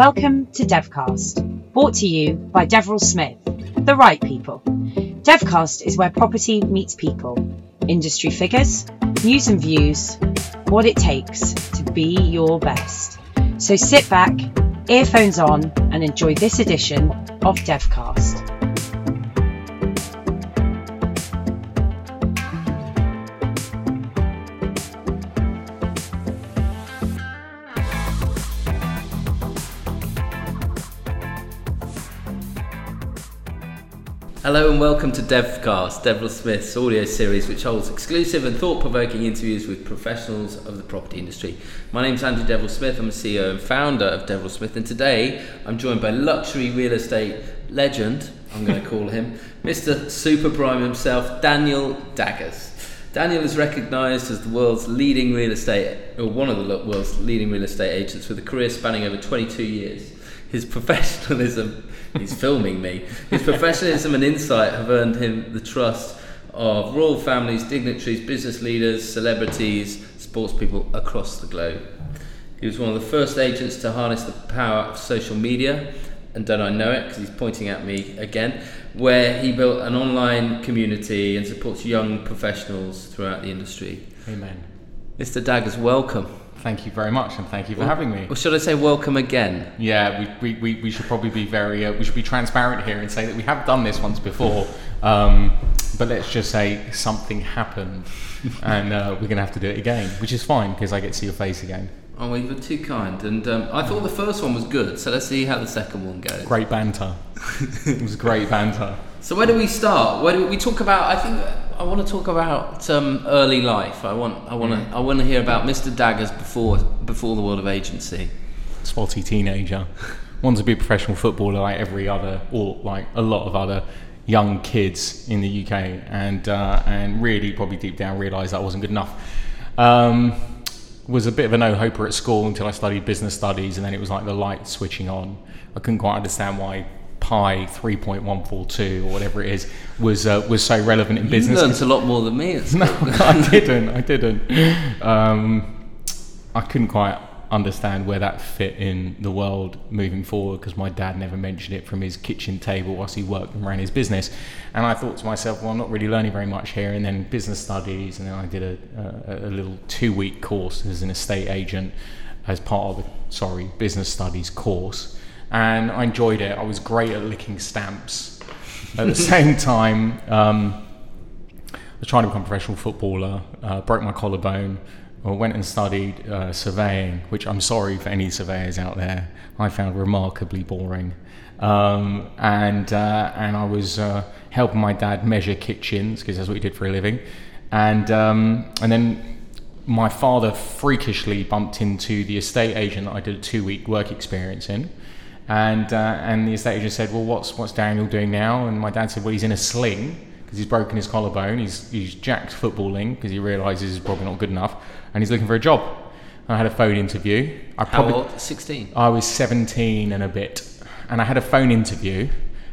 Welcome to Devcast, brought to you by Deverell Smith, the right people. Devcast is where property meets people, industry figures, news and views, what it takes to be your best. So sit back, earphones on, and enjoy this edition of Devcast. Hello and welcome to Devcast, Deverell Smith's audio series, which holds exclusive and thought provoking interviews with professionals of the property industry. My name is Andrew Deverell Smith, I'm the CEO and founder of Deverell Smith, and today I'm joined by luxury real estate legend, I'm going to call him, Mr. Super Prime himself, Daniel Daggers. Daniel is recognised as the world's leading real estate, or one of the world's leading real estate agents with a career spanning over 22 years. His professionalism He's filming me. His professionalism and insight have earned him the trust of royal families, dignitaries, business leaders, celebrities, sports people across the globe. He was one of the first agents to harness the power of social media, and don't I know it because he's pointing at me again, where he built an online community and supports young professionals throughout the industry. Amen. Mr. Daggers, welcome. Thank you very much, and thank you for well, having me. Or should I say welcome again? Yeah, we, we, we, we should probably be very uh, we should be transparent here and say that we have done this once before, um, but let's just say something happened, and uh, we're gonna have to do it again, which is fine because I get to see your face again. Oh, well, you've been too kind, and um, I thought the first one was good, so let's see how the second one goes. Great banter. it was great banter. So where do we start? Where do we, we talk about? I think I want to talk about um, early life. I want I want to mm. I want to hear about Mr. Daggers before before the world of agency. Spotty teenager, wanted to be a professional footballer like every other or like a lot of other young kids in the UK, and uh, and really probably deep down realised that wasn't good enough. Um, was a bit of a no hoper at school until I studied business studies, and then it was like the light switching on. I couldn't quite understand why pi 3.142 or whatever it is was uh, was so relevant in you business. You learned a lot more than me. no, I didn't. I didn't. Um, I couldn't quite understand where that fit in the world moving forward because my dad never mentioned it from his kitchen table whilst he worked and ran his business. And I thought to myself, well, I'm not really learning very much here. And then business studies, and then I did a, a, a little two week course as an estate agent as part of the sorry business studies course and I enjoyed it. I was great at licking stamps. At the same time, um, I was trying to become a professional footballer, uh, broke my collarbone, went and studied uh, surveying, which I'm sorry for any surveyors out there, I found remarkably boring. Um, and, uh, and I was uh, helping my dad measure kitchens, because that's what he did for a living. And, um, and then my father freakishly bumped into the estate agent that I did a two week work experience in. And, uh, and the estate agent said, Well, what's, what's Daniel doing now? And my dad said, Well, he's in a sling because he's broken his collarbone. He's, he's jacked footballing because he realizes he's probably not good enough. And he's looking for a job. I had a phone interview. I probably, How old? 16? I was 17 and a bit. And I had a phone interview,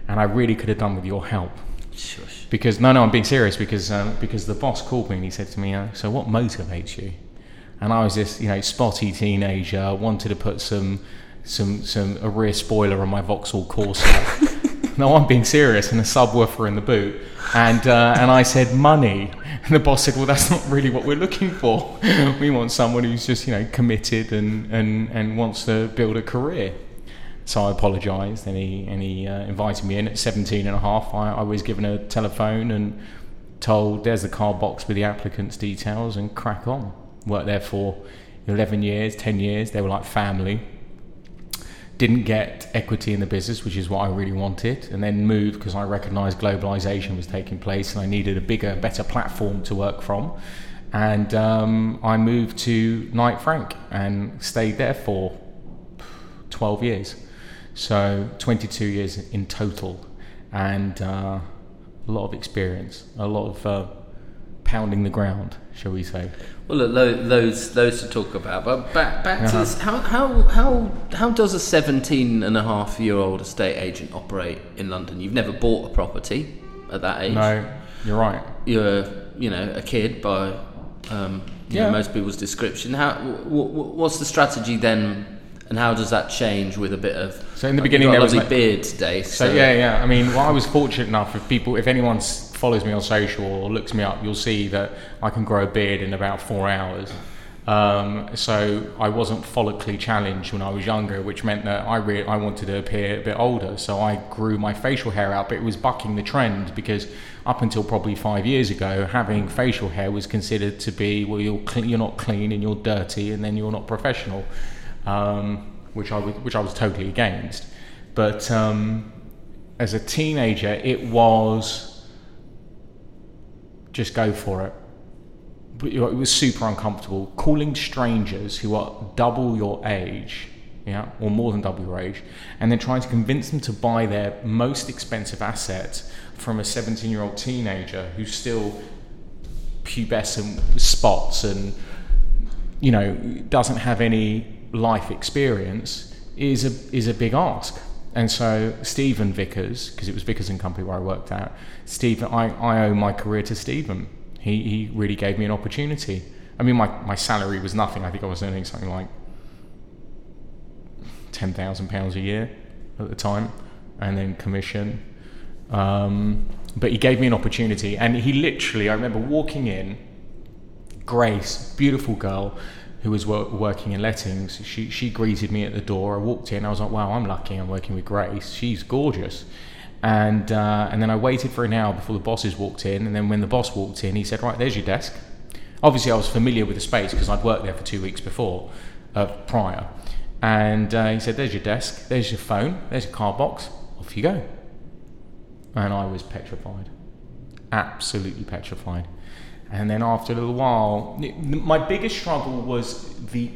and I really could have done with your help. Shush. Because, no, no, I'm being serious because, um, because the boss called me and he said to me, uh, So what motivates you? And I was this, you know, spotty teenager, wanted to put some some some a rear spoiler on my Vauxhall Corsa. no, I'm being serious, and a subwoofer in the boot. And uh, and I said money, and the boss said, well, that's not really what we're looking for. we want someone who's just you know committed and and and wants to build a career. So I apologised, and he and he uh, invited me in at 17 and a half. I, I was given a telephone and told, "There's the car box with the applicant's details, and crack on." Worked there for 11 years, 10 years. They were like family didn't get equity in the business, which is what I really wanted, and then moved because I recognised globalization was taking place and I needed a bigger, better platform to work from. And um, I moved to Knight Frank and stayed there for 12 years. So 22 years in total, and uh, a lot of experience, a lot of uh, pounding the ground, shall we say. Well, look, those those to talk about. But back back uh-huh. to this, how how how how does a 17 and a half year old estate agent operate in London? You've never bought a property at that age. No, you're right. You're you know a kid by um, yeah. Know, most people's description. How w- w- what's the strategy then And how does that change with a bit of? So in the beginning a there was lovely like- beard today. So, So yeah, yeah. I mean, well, I was fortunate enough. If people, if anyone s- follows me on social or looks me up, you'll see that I can grow a beard in about four hours. Um, so I wasn't follically challenged when I was younger, which meant that I re- I wanted to appear a bit older. So I grew my facial hair out, but it was bucking the trend because up until probably five years ago, having facial hair was considered to be well, you're cl- you're not clean and you're dirty, and then you're not professional, um, which I was which I was totally against. But um, as a teenager, it was just go for it. But it was super uncomfortable. Calling strangers who are double your age, yeah, or more than double your age, and then trying to convince them to buy their most expensive asset from a 17 year old teenager who's still pubescent spots and you know doesn't have any life experience is a is a big ask. And so Stephen Vickers, because it was Vickers and Company where I worked at, Stephen, I, I owe my career to Stephen. He he really gave me an opportunity. I mean, my, my salary was nothing. I think I was earning something like ten thousand pounds a year at the time, and then commission. Um, but he gave me an opportunity, and he literally, I remember walking in, Grace, beautiful girl, who was wor- working in lettings. She she greeted me at the door. I walked in. I was like, wow, I'm lucky. I'm working with Grace. She's gorgeous. And uh, and then I waited for an hour before the bosses walked in. And then when the boss walked in, he said, right, there's your desk. Obviously, I was familiar with the space because I'd worked there for two weeks before, uh, prior. And uh, he said, there's your desk. There's your phone. There's your card box. Off you go. And I was petrified, absolutely petrified. And then after a little while, my biggest struggle was the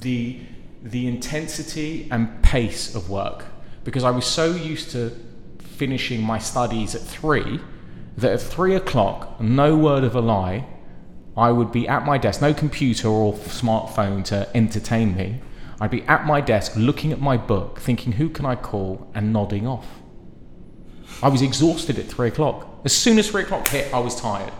the the intensity and pace of work because I was so used to finishing my studies at three that at three o'clock, no word of a lie, I would be at my desk, no computer or smartphone to entertain me. I'd be at my desk looking at my book, thinking, who can I call, and nodding off. I was exhausted at three o'clock. As soon as three o'clock hit, I was tired.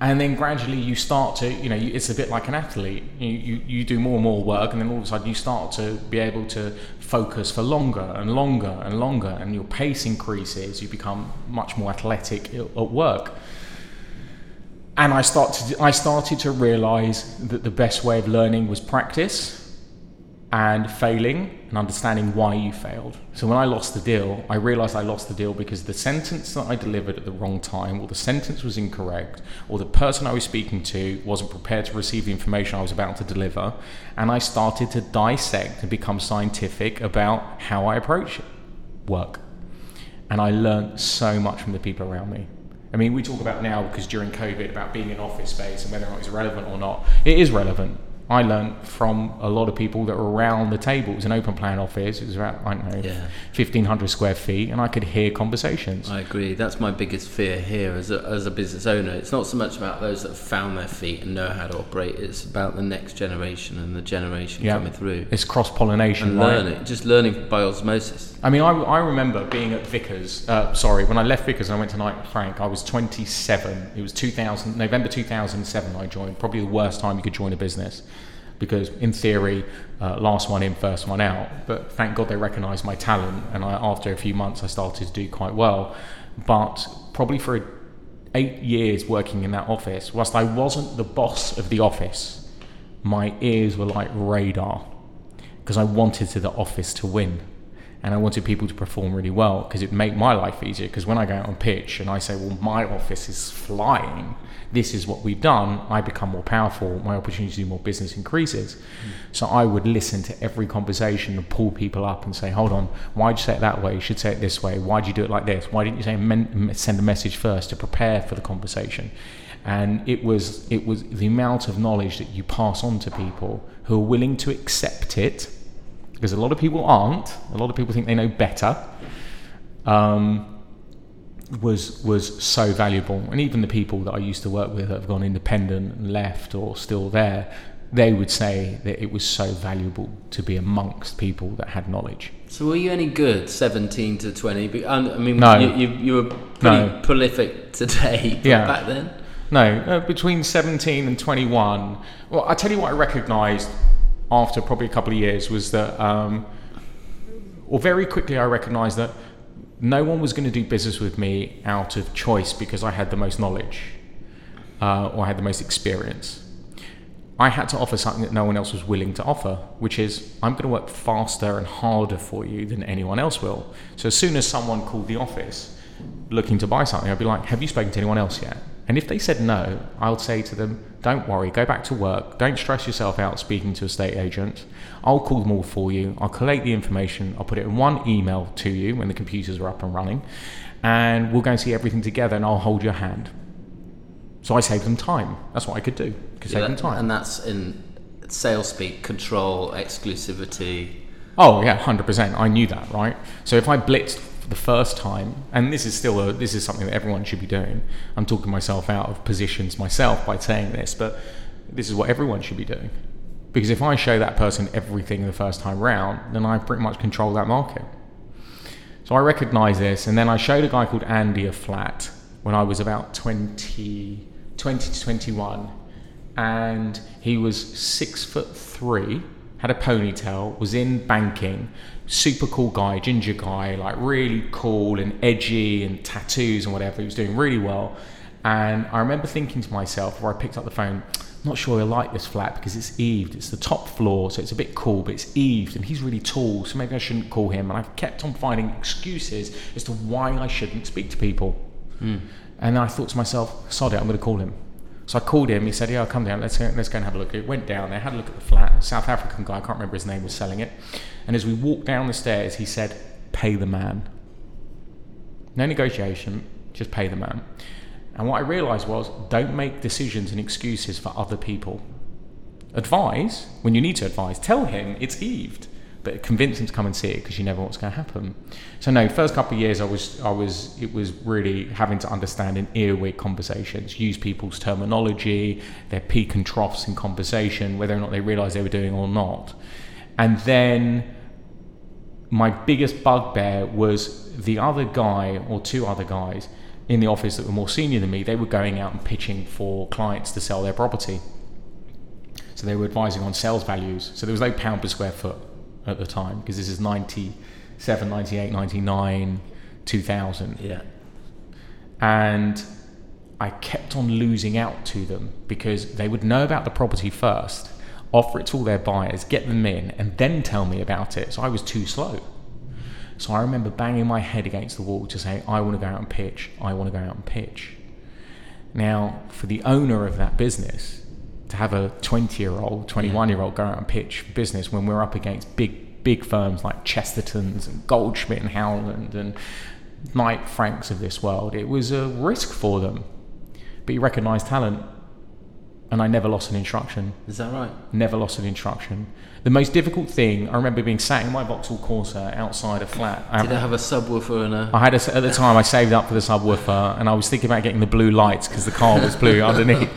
And then gradually you start to, you know, it's a bit like an athlete. You, you, you do more and more work, and then all of a sudden you start to be able to focus for longer and longer and longer, and your pace increases. You become much more athletic at work. And I, start to, I started to realize that the best way of learning was practice and failing and understanding why you failed. So when I lost the deal, I realized I lost the deal because the sentence that I delivered at the wrong time, or the sentence was incorrect, or the person I was speaking to wasn't prepared to receive the information I was about to deliver. And I started to dissect and become scientific about how I approach work. And I learned so much from the people around me. I mean, we talk about now because during COVID about being in office space and whether or not it's relevant or not. It is relevant. I learned from a lot of people that were around the table. It was an open plan office. It was about, I don't know, Yeah. 1,500 square feet, and I could hear conversations. I agree. That's my biggest fear here as a, as a business owner. It's not so much about those that have found their feet and know how to operate. It's about the next generation and the generation Yeah. coming through It's cross pollination, and right? learning, just learning by osmosis. I mean, I, I remember being at Vickers. Uh, sorry, when I left Vickers and I went to Knight Frank, I was 27. It was 2000, November 2007. I joined. Probably the worst time you could join a business, because in theory, uh, last one in, first one out. But thank God they recognised my talent, and I, after a few months, I started to do quite well. But probably for eight years working in that office, whilst I wasn't the boss of the office, my ears were like radar because I wanted to the office to win and I wanted people to perform really well because it made my life easier. Because when I go out on pitch and I say, "Well, my office is flying. This is what we've done," I become more powerful. My opportunity to do more business increases. Hmm. So I would listen to every conversation and pull people up and say, "Hold on, why'd you say it that way? You should say it this way. Why'd you do it like this? Why didn't you say men- send a message first to prepare for the conversation?" And it was it was the amount of knowledge that you pass on to people who are willing to accept it because a lot of people aren't. A lot of people think they know better. Um, was was so valuable, and even the people that I used to work with that have gone independent and left or still there, they would say that it was so valuable to be amongst people that had knowledge. So were you any good, 17 to 20? Be- um, I mean, No. you, you, you were pretty No. prolific today, Yeah. back then? No, uh, between 17 and 21. Well, I tell you what, I recognised after probably a couple of years was that, um, or very quickly, I recognised that no one was going to do business with me out of choice because I had the most knowledge uh, or I had the most experience. I had to offer something that no one else was willing to offer, which is I'm going to work faster and harder for you than anyone else will. So as soon as someone called the office looking to buy something, I'd be like, Have you spoken to anyone else yet? And if they said no, I would say to them, Don't worry, go back to work. Don't stress yourself out speaking to a state agent. I'll call them all for you. I'll collate the information. I'll put it in one email to you when the computers are up and running. And we'll go and see everything together and I'll hold your hand. So I saved them time. That's what I could do. Could save Yeah, them time. And that's in sales speak, control, exclusivity. Oh yeah, hundred percent. I knew that, right? So if I blitzed the first time, and this is still a, this is something that everyone should be doing. I'm talking myself out of positions myself by saying this, but this is what everyone should be doing. Because if I show that person everything the first time round, then I pretty much control that market. So I recognise this, and then I showed a guy called Andy a flat when I was about 20, 20 to 21, and he was six foot three, had a ponytail, was in banking, super cool guy, ginger guy, like really cool and edgy and tattoos and whatever. He was doing really well, and I remember thinking to myself before I picked up the phone. I'm not sure I like this flat because it's eaved. It's the top floor, so it's a bit cool, but it's eaved, and he's really tall, so maybe I shouldn't call him. And I've kept on finding excuses as to why I shouldn't speak to people. Hmm. And then I thought to myself, sod it, I'm going to call him. So I called him. He said, "Yeah, I'll come down. Let's go, let's go and have a look." It went down there, had a look at the flat. South African guy, I can't remember his name, was selling it. And as we walked down the stairs, he said, "Pay the man." No negotiation, just pay the man. And what I realised was, don't make decisions and excuses for other people. Advise when you need to advise. Tell him it's eaved, but convince him to come and see it because you never know what's going to happen. So no, first couple of years I was I was it was really having to understand in earwig conversations, use people's terminology, their peak and troughs in conversation, whether or not they realised they were doing or not, and then my biggest bugbear was the other guy or two other guys in the office that were more senior than me. They were going out and pitching for clients to sell their property. So they were advising on sales values. So there was no pound per square foot at the time because this is 97, 98, 99, 2000 Yeah. and I kept on losing out to them because they would know about the property first, offer it to all their buyers, get them in, and then tell me about it. So I was too slow. So I remember banging my head against the wall to say, I want to go out and pitch, I want to go out and pitch. Now, for the owner of that business, to have a 20 year old, mm. 21 year old go out and pitch business when we're up against big, big firms like Chesterton's and Goldschmidt and Howland and Knight Franks of this world, it was a risk for them. But you recognise talent, and I never lost an instruction. Is that right? Never lost an instruction. The most difficult thing, I remember being sat in my Vauxhall Corsa outside a flat. I- Did it have a subwoofer and a? I had a, at the time I saved up for the subwoofer, and I was thinking about getting the blue lights because the car was blue underneath.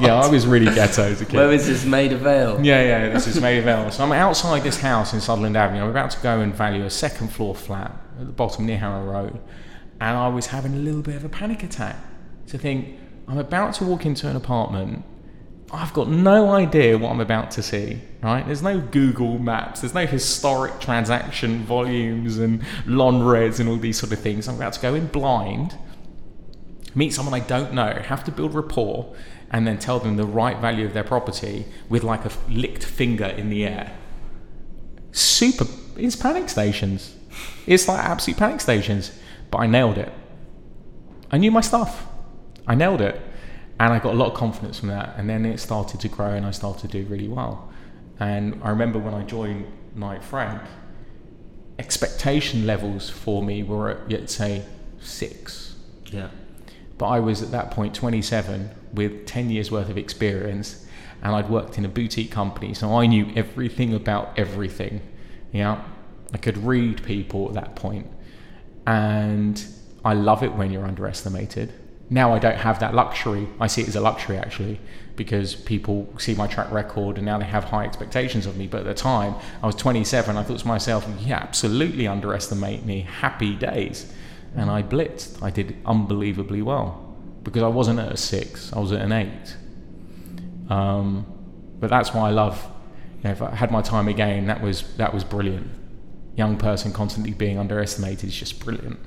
yeah, I was really ghetto as a kid. Where is this Maida Vale? Yeah, yeah, this is Maida Vale. So I'm outside this house in Sutherland Avenue. I'm about to go and value a second floor flat at the bottom near Harrow Road. And I was having a little bit of a panic attack to think, I'm about to walk into an apartment. I've got no idea what I'm about to see, right? There's no Google Maps, there's no historic transaction volumes and LonRes and all these sort of things. I'm about to go in blind, meet someone I don't know, have to build rapport, and then tell them the right value of their property with like a licked finger in the air. Super, it's panic stations. It's like absolute panic stations. But I nailed it. I knew my stuff. I nailed it. And I got a lot of confidence from that. And then it started to grow and I started to do really well. And I remember when I joined Knight Frank, expectation levels for me were at, let's say, six. Yeah. But I was at that point 27 with 10 years worth of experience and I'd worked in a boutique company, so I knew everything about everything. Yeah, I could read people at that point, and I love it when you're underestimated. Now I don't have that luxury. I see it as a luxury actually, because people see my track record and now they have high expectations of me. But at the time, I was 27. I thought to myself, yeah, absolutely underestimate me. Happy days, and I blitzed. I did unbelievably well because I wasn't at a six. I was at an eight. Um, but that's why I love know, if I had my time again, that was that was brilliant. Young person constantly being underestimated is just brilliant.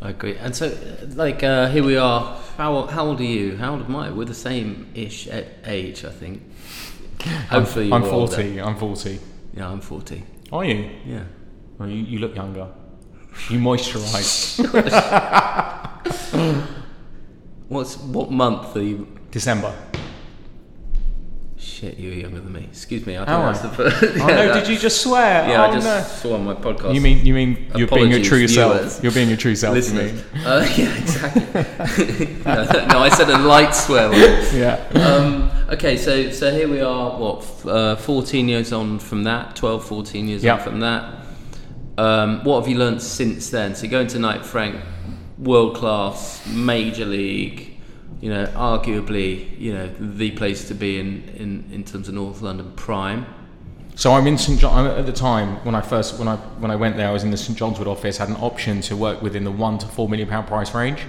I agree. And so, like, uh, here we are. How, how old are you? How old am I? We're the same ish age, I think. Hopefully, I'm, I'm older. 40. I'm 40. Yeah, I'm 40. Are you? Yeah. Well, you, you look younger. You moisturise. What's what month are you? December. Shit, you're younger than me. Excuse me. I think Am I? the first. oh no! Did you just swear? Yeah, oh I just no! saw on my podcast. You mean you mean you're being your Apologies, true viewers. self? You're being your true self. to me. listeners? Uh, yeah, exactly. no, no, I said a light swear. word. Yeah. um, okay, so so here we are. What? f- Uh, 14 years on from that. 12, 14 years Yeah. on from that. Um, what have you learnt since then? So going to Knight Frank, world class, major league. You know, arguably, you know, the place to be in, in, in terms of North London prime. So I'm in St John. At the time when I first when I when I went there, I was in the St John's Wood office. Had an option to work within the one to four million pound price range,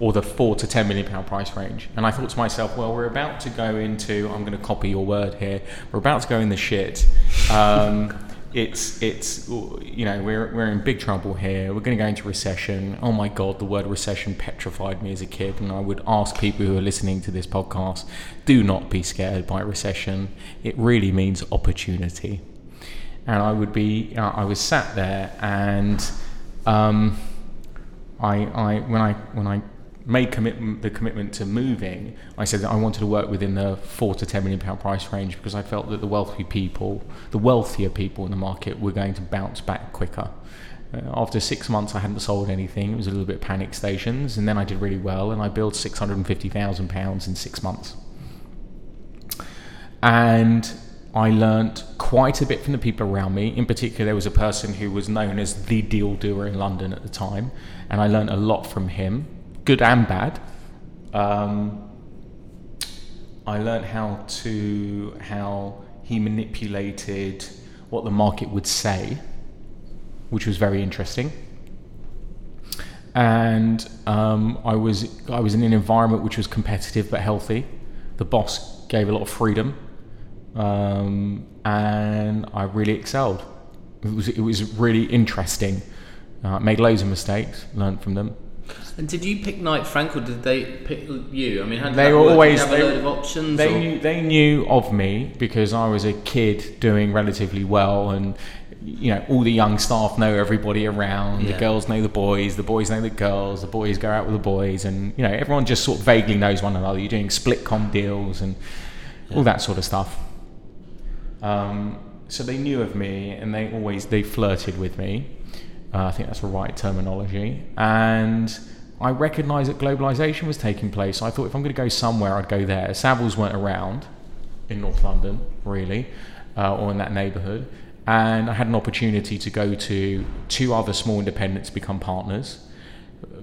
or the four to ten million pound price range. And I thought to myself, well, we're about to go into. I'm going to copy your word here. We're about to go in the shit. Um, it's it's you know we're we're in big trouble here. We're going to go into recession. Oh my god, the word recession petrified me as a kid, and I would ask people who are listening to this podcast, do not be scared by recession. It really means opportunity. And I would be uh, I was sat there and um, I I when I when I made commit the commitment to moving, I said that I wanted to work within the four to ten million pound price range because I felt that the wealthy people, the wealthier people in the market, were going to bounce back quicker. Uh, after six months, I hadn't sold anything. It was a little bit panic stations, and then I did really well, and I built six hundred and fifty thousand pounds in six months. And I learnt quite a bit from the people around me. In particular, there was a person who was known as the deal doer in London at the time, and I learnt a lot from him, good and bad. Um, I learnt how to how he manipulated what the market would say, which was very interesting. And um, I was I was in an environment which was competitive but healthy. The boss gave a lot of freedom, um, and I really excelled. It was it was really interesting. Uh, made loads of mistakes, learned from them. And did you pick Knight Frank or did they pick you? I mean, how did They were work? always- did you have they- a load of options. They or- knew they knew of me because I was a kid doing relatively well, and you know all the young staff know everybody around. Yeah. The girls know the boys, the boys know the girls, the boys go out with the boys, and you know everyone just sort of vaguely knows one another. You're doing split com deals and all that sort of stuff. Um, so they knew of me, and they always they flirted with me. Uh, I think that's the right terminology. And I recognised that globalisation was taking place. I thought if I'm going to go somewhere, I'd go there. Savills weren't around in North London, really, uh, or in that neighbourhood. And I had an opportunity to go to two other small independents, become partners.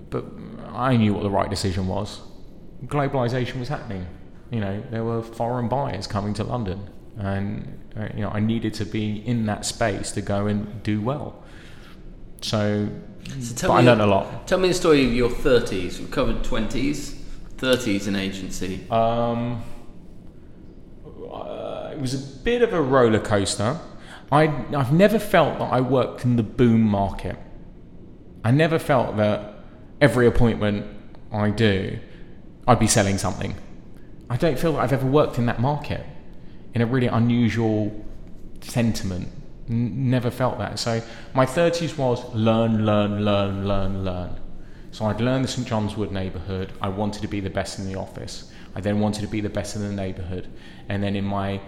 But I knew what the right decision was. Globalisation was happening. You know, there were foreign buyers coming to London, and uh, you know, I needed to be in that space to go and do well. So, So but I learned a lot. Tell me the story of your 30s. We've covered 20s, 30s in agency. Um, uh, it was a bit of a roller coaster. I, I've never felt that I worked in the boom market. I never felt that every appointment I do, I'd be selling something. I don't feel that I've ever worked in that market in a really unusual sentiment. Never felt that. So my 30s was learn, learn, learn, learn, learn. So I'd learned the St John's Wood neighbourhood. I wanted to be the best in the office. I then wanted to be the best in the neighbourhood. And then in my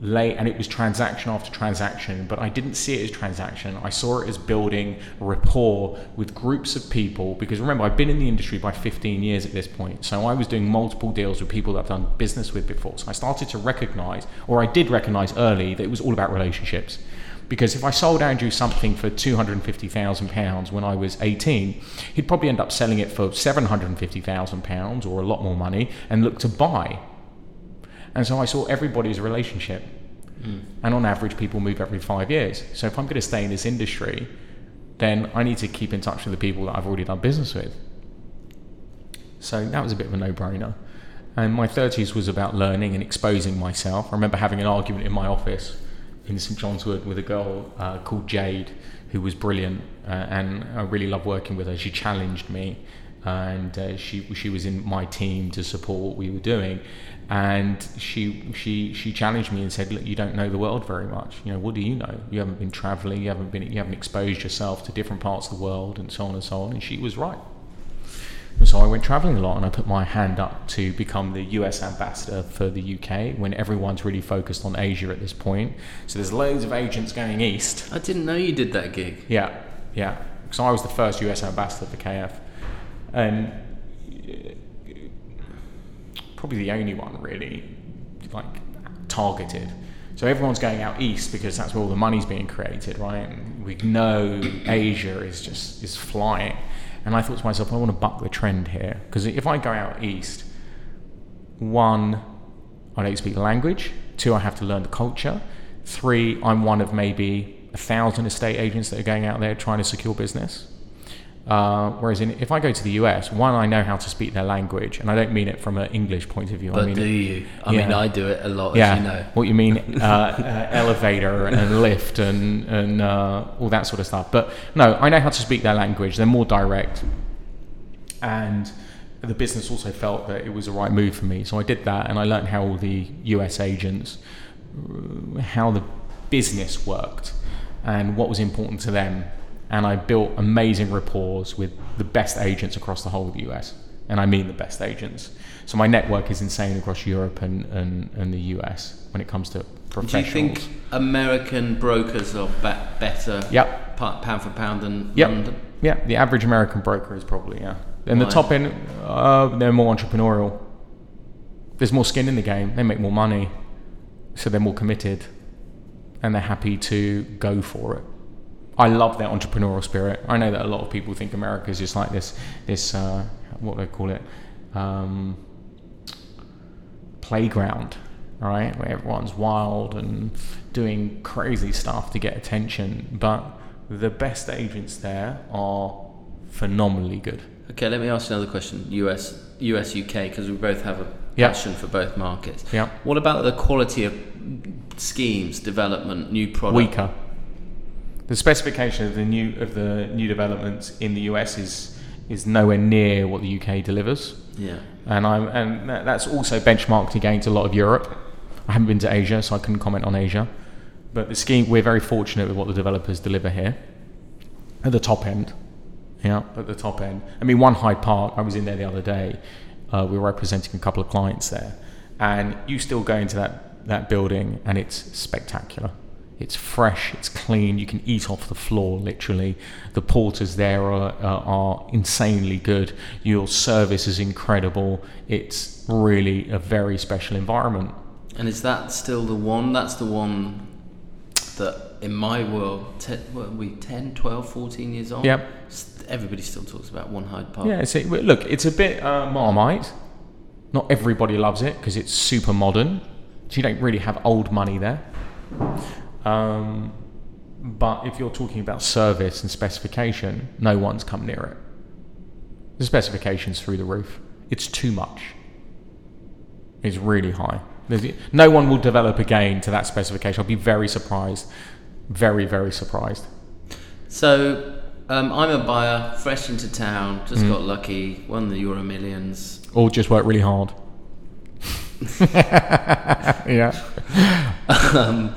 late, and it was transaction after transaction, but I didn't see it as transaction. I saw it as building rapport with groups of people. Because remember, I've been in the industry by 15 years at this point. So I was doing multiple deals with people that I've done business with before. So I started to recognize, or I did recognize early, that it was all about relationships. Because if I sold Andrew something for £250,000 when I was 18, he'd probably end up selling it for £750,000 or a lot more money and look to buy. And so I saw everybody's relationship. Hmm. And on average, people move every five years. So if I'm going to stay in this industry, then I need to keep in touch with the people that I've already done business with. So that was a bit of a no brainer. And my 30s was about learning and exposing myself. I remember having an argument in my office in St John's Wood with a girl uh, called Jade, who was brilliant, uh, and I really loved working with her. She challenged me, and uh, she she was in my team to support what we were doing, and she she she challenged me and said, "Look, you don't know the world very much. You know, what do you know? You haven't been traveling. You haven't been you haven't exposed yourself to different parts of the world, and so on and so on." And she was right. And so I went traveling a lot and I put my hand up to become the US ambassador for the UK when everyone's really focused on Asia at this point. So there's loads of agents going east. I didn't know you did that gig. Yeah, yeah. Because I was the first US ambassador for KF. And uh, probably the only one really, like, targeted. So everyone's going out east because that's where all the money's being created, right? And we know Asia is just is flying. And I thought to myself, I want to buck the trend here. Because if I go out east, one, I don't speak the language. Two, I have to learn the culture. Three, I'm one of maybe a thousand estate agents that are going out there trying to secure business. Uh, whereas in, if I go to the US, one, I know how to speak their language, and I don't mean it from an English point of view. But I mean do it, you? I yeah. mean, I do it a lot, yeah, as you know. what you mean, uh, uh, elevator and lift and and uh, all that sort of stuff. But no, I know how to speak their language. They're more direct, and the business also felt that it was the right move for me. So I did that, and I learned how all the US agents, uh, how the business worked, and what was important to them. And I built amazing rapport with the best agents across the whole of the US, and I mean the best agents. So my network is insane across Europe and, and, and the US when it comes to Do you think American brokers are be- better Yep. pound for pound than Yep. London? Yeah, the average American broker is probably yeah. And the top end, uh, they're more entrepreneurial. There's more skin in the game. They make more money, so they're more committed, and they're happy to go for it. I love their entrepreneurial spirit. I know that a lot of people think America is just like this, this uh, what do they call it, um, playground, right, where everyone's wild and doing crazy stuff to get attention. But the best agents there are phenomenally good. Okay, let me ask you another question. US, US, UK, because we both have a Yeah. passion for both markets. Yeah. What about the quality of schemes, development, new product? Weaker. The specification of the new of the new developments in the US is is nowhere near what the UK delivers. Yeah. and I'm and that's also benchmarked against a lot of Europe. I haven't been to Asia, so I couldn't comment on Asia. But the scheme, we're very fortunate with what the developers deliver here at the top end. Yeah, at the top end. I mean, One Hyde Park. I was in there the other day. Uh, we were representing a couple of clients there, and you still go into that that building, and it's spectacular. It's fresh, it's clean. You can eat off the floor, literally. The porters there are, are, are insanely good. Your service is incredible. It's really a very special environment. And is that still the one? That's the one that, in my world, te- what are we 10, 12, 14 years on? Yep. Everybody still talks about One Hyde Park. Yeah, it's a, look, it's a bit uh, Marmite. Not everybody loves it because it's super modern. So you don't really have old money there. Um, but if you're talking about service and specification, no one's come near it. The specification's through the roof. It's too much. It's really high. There's, no one will develop again to that specification. I'll be very surprised. Very, very surprised. So, um, I'm a buyer, fresh into town, just Mm. got lucky, won the Euro Millions. Or just worked really hard. yeah. um,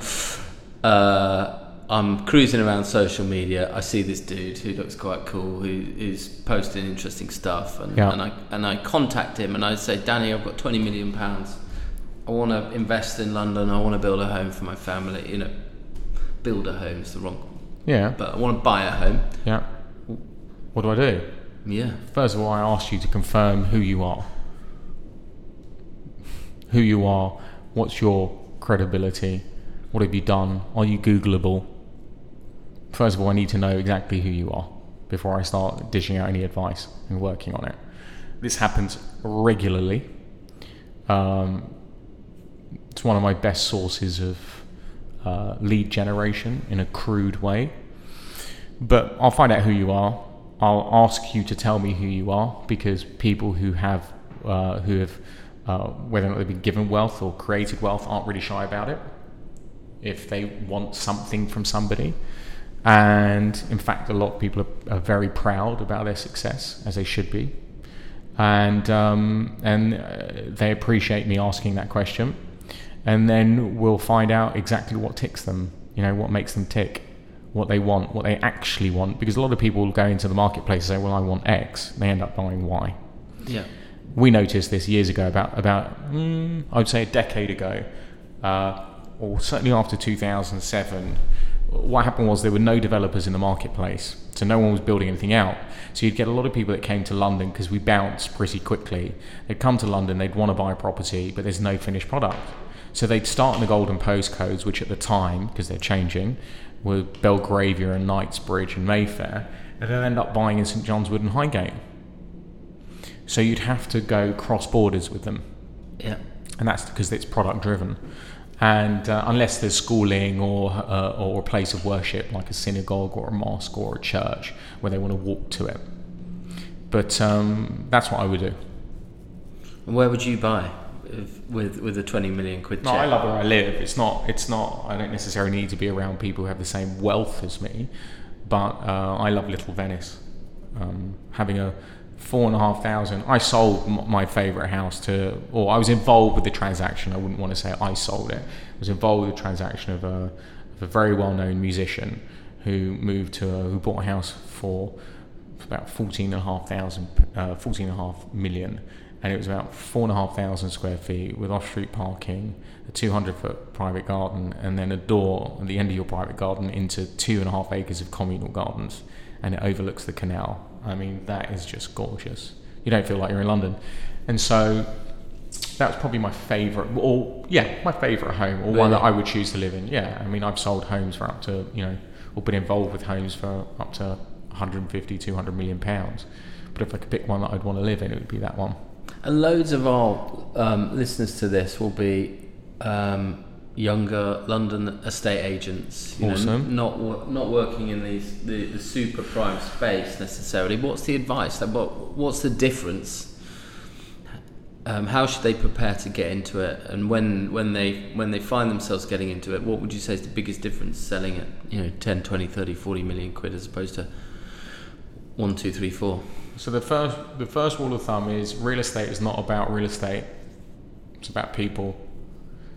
uh, I'm cruising around social media. I see this dude who looks quite cool, who is posting interesting stuff, and, Yeah. and I and I contact him and I say, Danny, I've got 20 million pounds. I want to invest in London. I want to build a home for my family. You know, build a home is the wrong, Yeah. but I want to buy a home. Yeah. What do I do? Yeah. First of all, I ask you to confirm who you are. Who you are, what's your credibility, what have you done, are you Googleable? First of all, I need to know exactly who you are before I start dishing out any advice and working on it. This happens regularly. Um, it's one of my best sources of uh, lead generation in a crude way. But I'll find out who you are. I'll ask you to tell me who you are because people who have uh, who have uh, whether or not they've been given wealth or created wealth aren't really shy about it. If they want something from somebody. And in fact, a lot of people are, are very proud about their success, as they should be. And, um, and uh, they appreciate me asking that question. And then we'll find out exactly what ticks them, you know, what makes them tick, what they want, what they actually want. Because a lot of people go into the marketplace and say, well, I want X. They end up buying Y. Yeah. We noticed this years ago, about, about mm, I would say a decade ago, uh, or certainly after 2007 what happened was there were no developers in the marketplace, so no one was building anything out. So you'd get a lot of people that came to London because we bounced pretty quickly. They'd come to London, they'd want to buy a property, but there's no finished product. So they'd start in the golden postcodes, which at the time, because they're changing, were Belgravia and Knightsbridge and Mayfair, and then end up buying in St John's Wood and Highgate. So you'd have to go cross borders with them. Yeah. And that's because it's product driven and uh, unless there's schooling or uh, or a place of worship like a synagogue or a mosque or a church where they want to walk to it. But um, that's what I would do. And where would you buy if, with with a twenty million quid No, check? I love where I live. It's not. It's not. I don't necessarily need to be around people who have the same wealth as me, but uh, I love Little Venice. Um, having a four and a half thousand. I sold my favourite house to, or I was involved with the transaction. I wouldn't want to say I sold it. I was involved with the transaction of a, of a very well-known musician who moved to, a, who bought a house for about fourteen and a half thousand, uh, fourteen and a half million, and it was about four and a half thousand square feet with off-street parking, a two hundred foot private garden, and then a door at the end of your private garden into two and a half acres of communal gardens, and it overlooks the canal. I mean, that is just gorgeous. You don't feel like you're in London, and so that's probably my favourite, or yeah, my favourite home, or one that I would choose to live in. Yeah, I mean, I've sold homes for up to you know, or been involved with homes for up to 150, 200 million pounds. But if I could pick one that I'd want to live in, it would be that one. And loads of our um, listeners to this will be um, younger London estate agents. You know, not not working in these the, the super prime space necessarily. What's the advice? Like, what what's the difference? Um, how should they prepare to get into it? And when when they when they find themselves getting into it, what would you say is the biggest difference selling at you know 10, 20, 30, 40 million quid as opposed to one, two, three, four? So the first, the first rule of thumb is real estate is not about real estate. It's about people.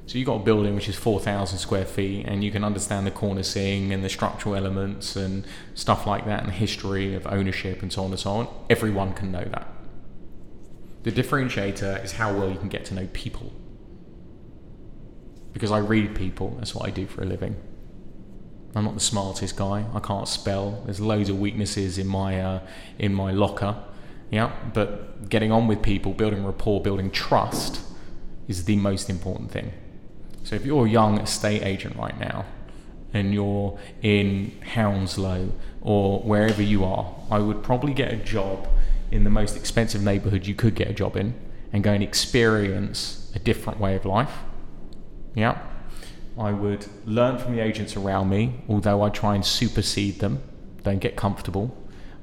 So you've got a building which is 4,000 square feet, and you can understand the cornicing and the structural elements and stuff like that, and the history of ownership and so on and so on. Everyone can know that. The differentiator is how well you can get to know people. Because I read people, that's what I do for a living. I'm not the smartest guy. I can't spell. There's loads of weaknesses in my uh, in my locker. Yeah, but getting on with people, building rapport, building trust is the most important thing. So if you're a young estate agent right now and you're in Hounslow or wherever you are, I would probably get a job in the most expensive neighborhood you could get a job in and go and experience a different way of life. Yeah. I would learn from the agents around me, although I try and supersede them, don't get comfortable.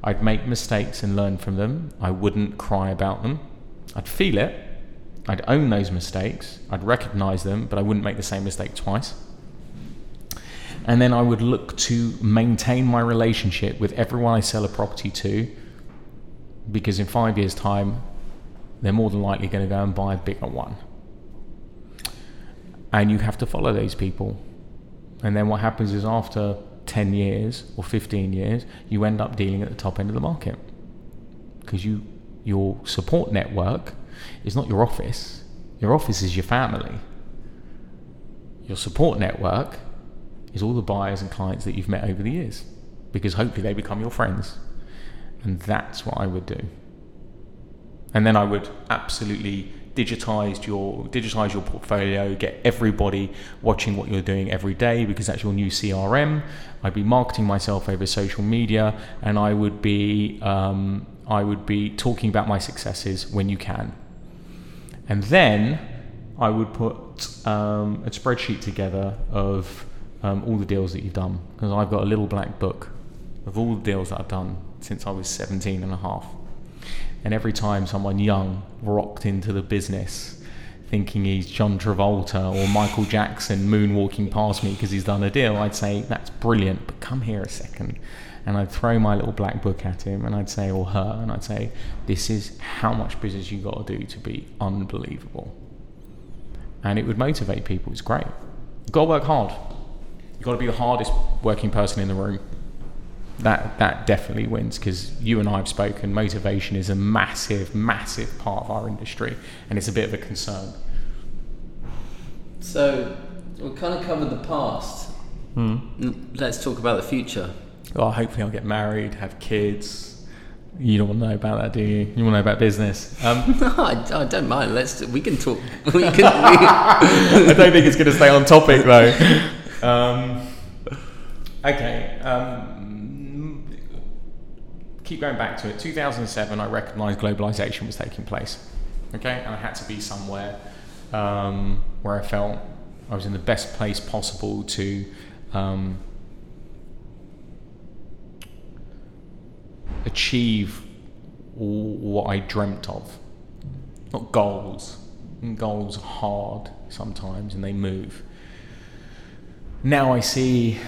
I'd make mistakes and learn from them. I wouldn't cry about them. I'd feel it. I'd own those mistakes. I'd recognize them, but I wouldn't make the same mistake twice. And then I would look to maintain my relationship with everyone I sell a property to, because in five years' time, they're more than likely going to go and buy a bigger one and you have to follow those people. And then what happens is after 10 years or 15 years, you end up dealing at the top end of the market because you your support network is not your office. Your office is your family. Your support network is all the buyers and clients that you've met over the years because hopefully they become your friends. And that's what I would do. And then I would absolutely digitize your digitize your portfolio, get everybody watching what you're doing every day because that's your new CRM. I'd be marketing myself over social media, and I would be um, I would be talking about my successes when you can. And then I would put um, a spreadsheet together of um, all the deals that you've done because I've got a little black book of all the deals that I've done since I was 17 and a half. And every time someone young rocked into the business thinking he's John Travolta or Michael Jackson moonwalking past me because he's done a deal, I'd say, that's brilliant, but come here a second. And I'd throw my little black book at him and I'd say, or her, and I'd say, this is how much business you got to do to be unbelievable. And it would motivate people. It's great. You've got to work hard. You've got to be the hardest working person in the room that that definitely wins because you and I have spoken. Motivation is a massive, massive part of our industry, and it's a bit of a concern. So we kind of covered the past. N- Let's talk about the future. Well, hopefully, I'll get married, have kids. You don't want to know about that, do you? You want to know about business? Um, No, I, I don't mind. Let's. We can talk. We can. I don't think it's going to stay on topic though. Um, okay. Um, keep going back to it. 2007, I recognised globalization was taking place. Okay, and I had to be somewhere um, where I felt I was in the best place possible to. Um, achieve what I dreamt of not goals. And Goals are hard sometimes and they move. Now I see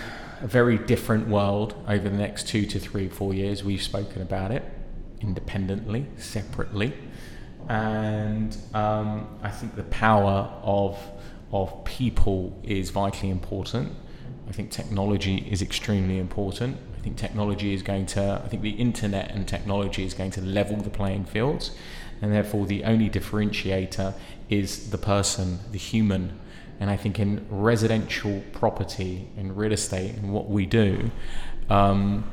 a very different world over the next two to three, four years. We've spoken about it independently, separately. And um, I think the power of, of people is vitally important. I think technology is extremely important. I think technology is going to, I think the internet and technology is going to level the playing fields, and therefore the only differentiator is the person, the human. And I think in residential property, in real estate, and what we do, um,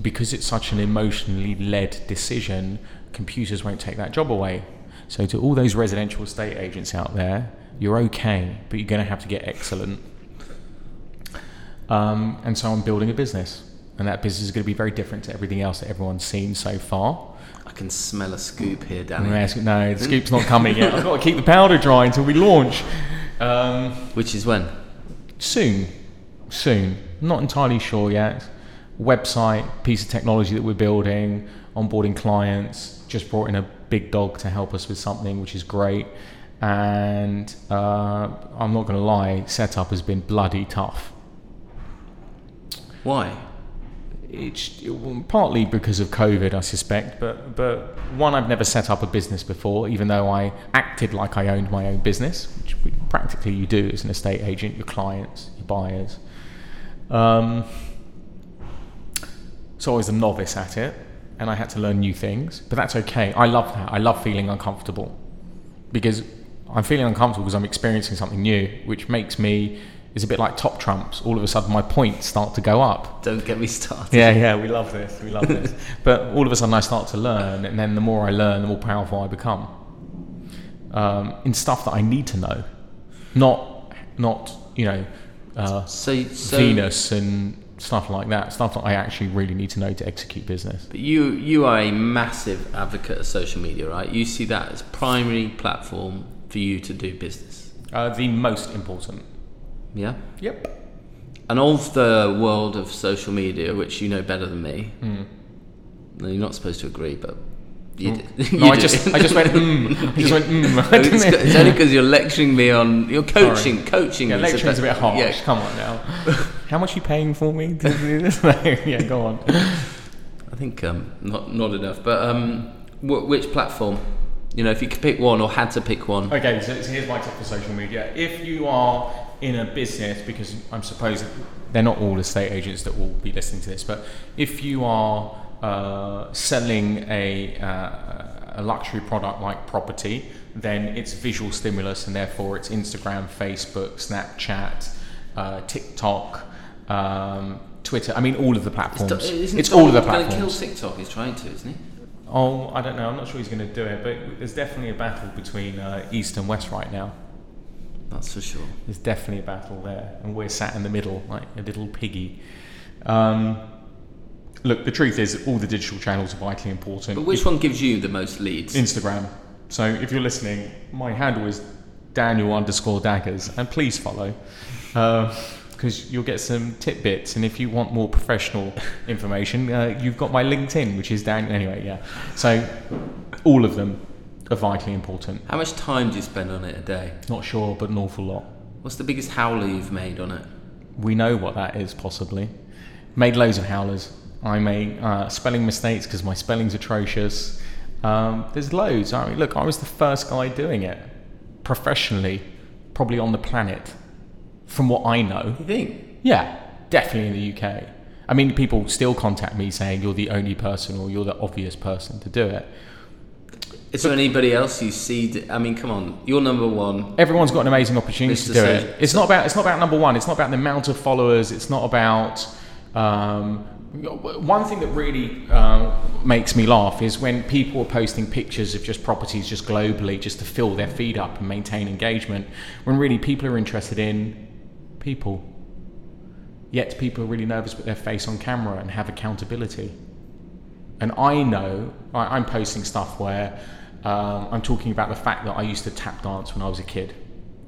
because it's such an emotionally led decision, computers won't take that job away. So, to all those residential estate agents out there, you're okay, but you're going to have to get excellent. Um, and so I'm building a business, and that business is going to be very different to everything else that everyone's seen so far. I can smell a scoop here, Danny. no, the scoop's not coming yet. I've got to keep the powder dry until we launch. Um, Which is when? soon, soon. Not entirely sure yet. Website, piece of technology that we're building, onboarding clients. Just brought in a big dog to help us with something, which is great. And uh, I'm not going to lie, setup has been bloody tough. Why? It's partly because of COVID, I suspect, but but one, I've never set up a business before, even though I acted like I owned my own business, which we- practically you do as an estate agent, your clients, your buyers. Um, so I was a novice at it, and I had to learn new things, but that's okay. I love that. I love feeling uncomfortable because I'm feeling uncomfortable because I'm experiencing something new, which makes me. It's a bit like top trumps. All of a sudden, my points start to go up. Don't get me started. Yeah, yeah, we love this. We love this. but all of a sudden, I start to learn, and then the more I learn, the more powerful I become. Um, in stuff that I need to know, not not you know uh, So, so Venus and stuff like that. Stuff that I actually really need to know to execute business. But you you are a massive advocate of social media, right? You see that as primary platform for you to do business. Uh, the most important. Yeah. Yep. And of the world of social media, which you know better than me, no, you're not supposed to agree, but you, do. No, You I do. just I just went mm. I just went mm. It's, it's only because you're lecturing me on you're coaching, coaching. Yeah, lecturing's a bit harsh. Yeah, Come on now. How much are you paying for me to do this? Yeah, go on. I think um, not not enough. But um, wh- which platform? You know, if you could pick one or had to pick one, Okay, so, so here's my tip for social media. If you are in a business, because I'm supposed they're not all estate agents that will be listening to this, but if you are uh, selling a, uh, a luxury product like property, then it's visual stimulus, and therefore it's Instagram, Facebook, Snapchat, uh, TikTok, um, Twitter. I mean, all of the platforms. isn't it's all of the Donald gonna kill TikTok. He's trying to, isn't he? Oh, I don't know. I'm not sure he's going to do it, but there's definitely a battle between uh, East and West right now. That's for sure. There's definitely a battle there, and we're sat in the middle like a little piggy. Um, look, the truth is, all the digital channels are vitally important. But which one gives you the most leads? Instagram. So if you're listening, my handle is Daniel underscore daggers, and please follow. Because you'll get some tidbits, and if you want more professional information, uh, you've got my LinkedIn, which is Dan. Anyway, yeah. So all of them, are vitally important. How much time do you spend on it a day? Not sure, but an awful lot. What's the biggest howler you've made on it? We know what that is, possibly. Made loads of howlers. I made uh, spelling mistakes because my spelling's atrocious. Um, there's loads. I mean, look, I was the first guy doing it professionally, probably on the planet, from what I know. You think? Yeah, definitely in the UK. I mean, people still contact me saying you're the only person or you're the obvious person to do it. Is there anybody else you see? I mean, come on, you're number one. Everyone's got an amazing opportunity Mr. to do it. It's not about it's not about number one. It's not about the amount of followers. It's not about um, one thing that really um, makes me laugh is when people are posting pictures of just properties just globally just to fill their feed up and maintain engagement. When really people are interested in people. Yet people are really nervous with their face on camera and have accountability. And I know I, I'm posting stuff where um, I'm talking about the fact that I used to tap dance when I was a kid.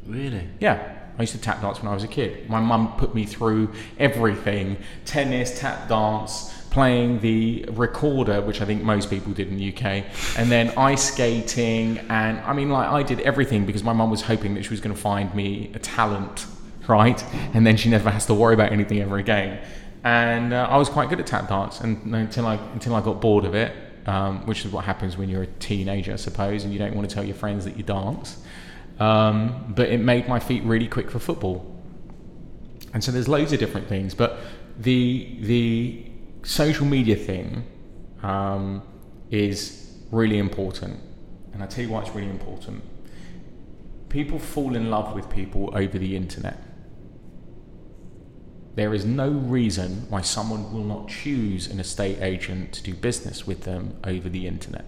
Really? Yeah, I used to tap dance when I was a kid. My mum put me through everything tennis, tap dance, playing the recorder, which I think most people did in the UK, and then ice skating. And I mean, like, I did everything because my mum was hoping that she was going to find me a talent, right? And then she never has to worry about anything ever again. And uh, I was quite good at tap dance and until I, until I got bored of it. Um, which is what happens when you're a teenager, I suppose, and you don't want to tell your friends that you dance um, but it made my feet really quick for football. And so there's loads of different things, but the the social media thing um, is really important, and I tell you why it's really important. People fall in love with people over the internet. There is no reason why someone will not choose an estate agent to do business with them over the internet.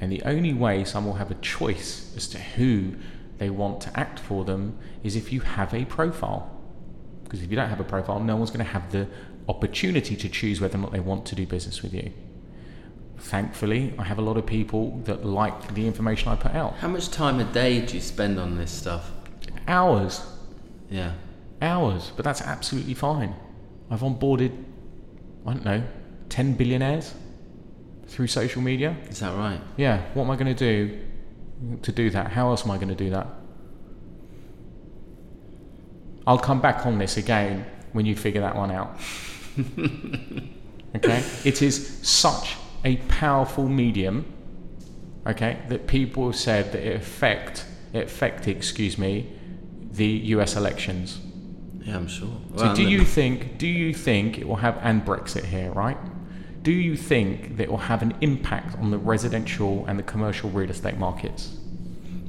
And the only way someone will have a choice as to who they want to act for them is if you have a profile. Because if you don't have a profile, no one's going to have the opportunity to choose whether or not they want to do business with you. Thankfully, I have a lot of people that like the information I put out. How much time a day do you spend on this stuff? Hours, Yeah. Hours, but that's absolutely fine. I've onboarded, I don't know, 10 billionaires through social media. Is that right? Yeah, what am I going to do to do that? How else am I going to do that? I'll come back on this again when you figure that one out. okay? It is such a powerful medium, okay, that people have said that it affect it affected, excuse me, the US elections. Yeah, I'm sure. So Well, do you think do you think it will have and Brexit here, right? Do you think that it will have an impact on the residential and the commercial real estate markets?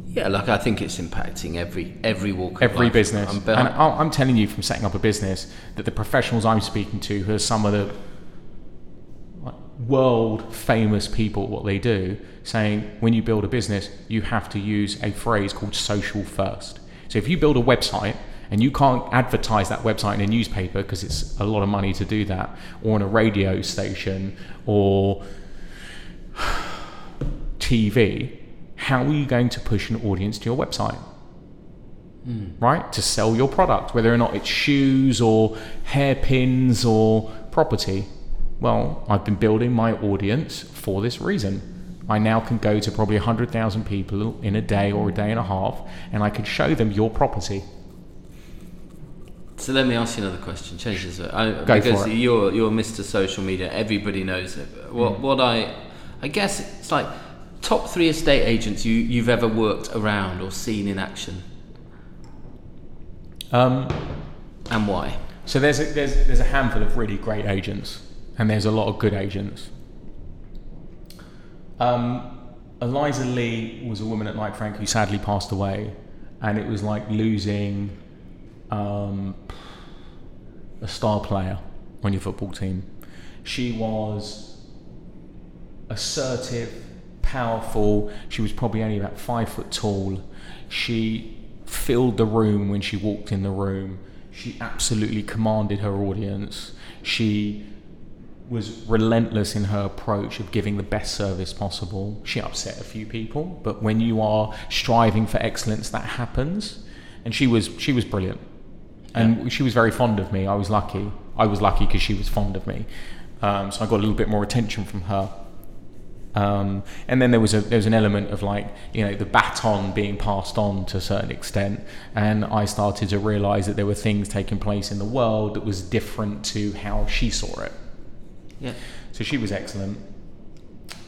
Yeah, like I think it's impacting every every walk of Every life. business. I'm and I'm telling you from setting up a business that the professionals I'm speaking to, who are some of the like, world famous people what they do, saying when you build a business, you have to use a phrase called social first. So if you build a website and you can't advertise that website in a newspaper because it's a lot of money to do that, or on a radio station, or TV, how are you going to push an audience to your website? Hmm. Right? To sell your product, whether or not it's shoes or hairpins or property. Well, I've been building my audience for this reason. I now can go to probably 100,000 people in a day or a day and a half, and I can show them your property. So let me ask you another question. Change this. I, Go for because it. you're you're Mr. Social Media. Everybody knows it. What Mm. what I I guess it's like top three estate agents you you've ever worked around or seen in action, Um, and why? So there's a, there's there's a handful of really great agents, and there's a lot of good agents. Um, Eliza Lee was a woman at Knight Frank who sadly passed away, and it was like losing um, a star player on your football team. She was assertive, powerful. She was probably only about five foot tall. She filled the room when she walked in the room. She absolutely commanded her audience. She was relentless in her approach of giving the best service possible. She upset a few people, but when you are striving for excellence, that happens. And she was she was brilliant, and she was very fond of me. I was lucky. I was lucky because she was fond of me, um, so I got a little bit more attention from her. Um, and then there was a there was an element of like you know the baton being passed on to a certain extent, and I started to realise that there were things taking place in the world that was different to how she saw it. Yeah. So she was excellent.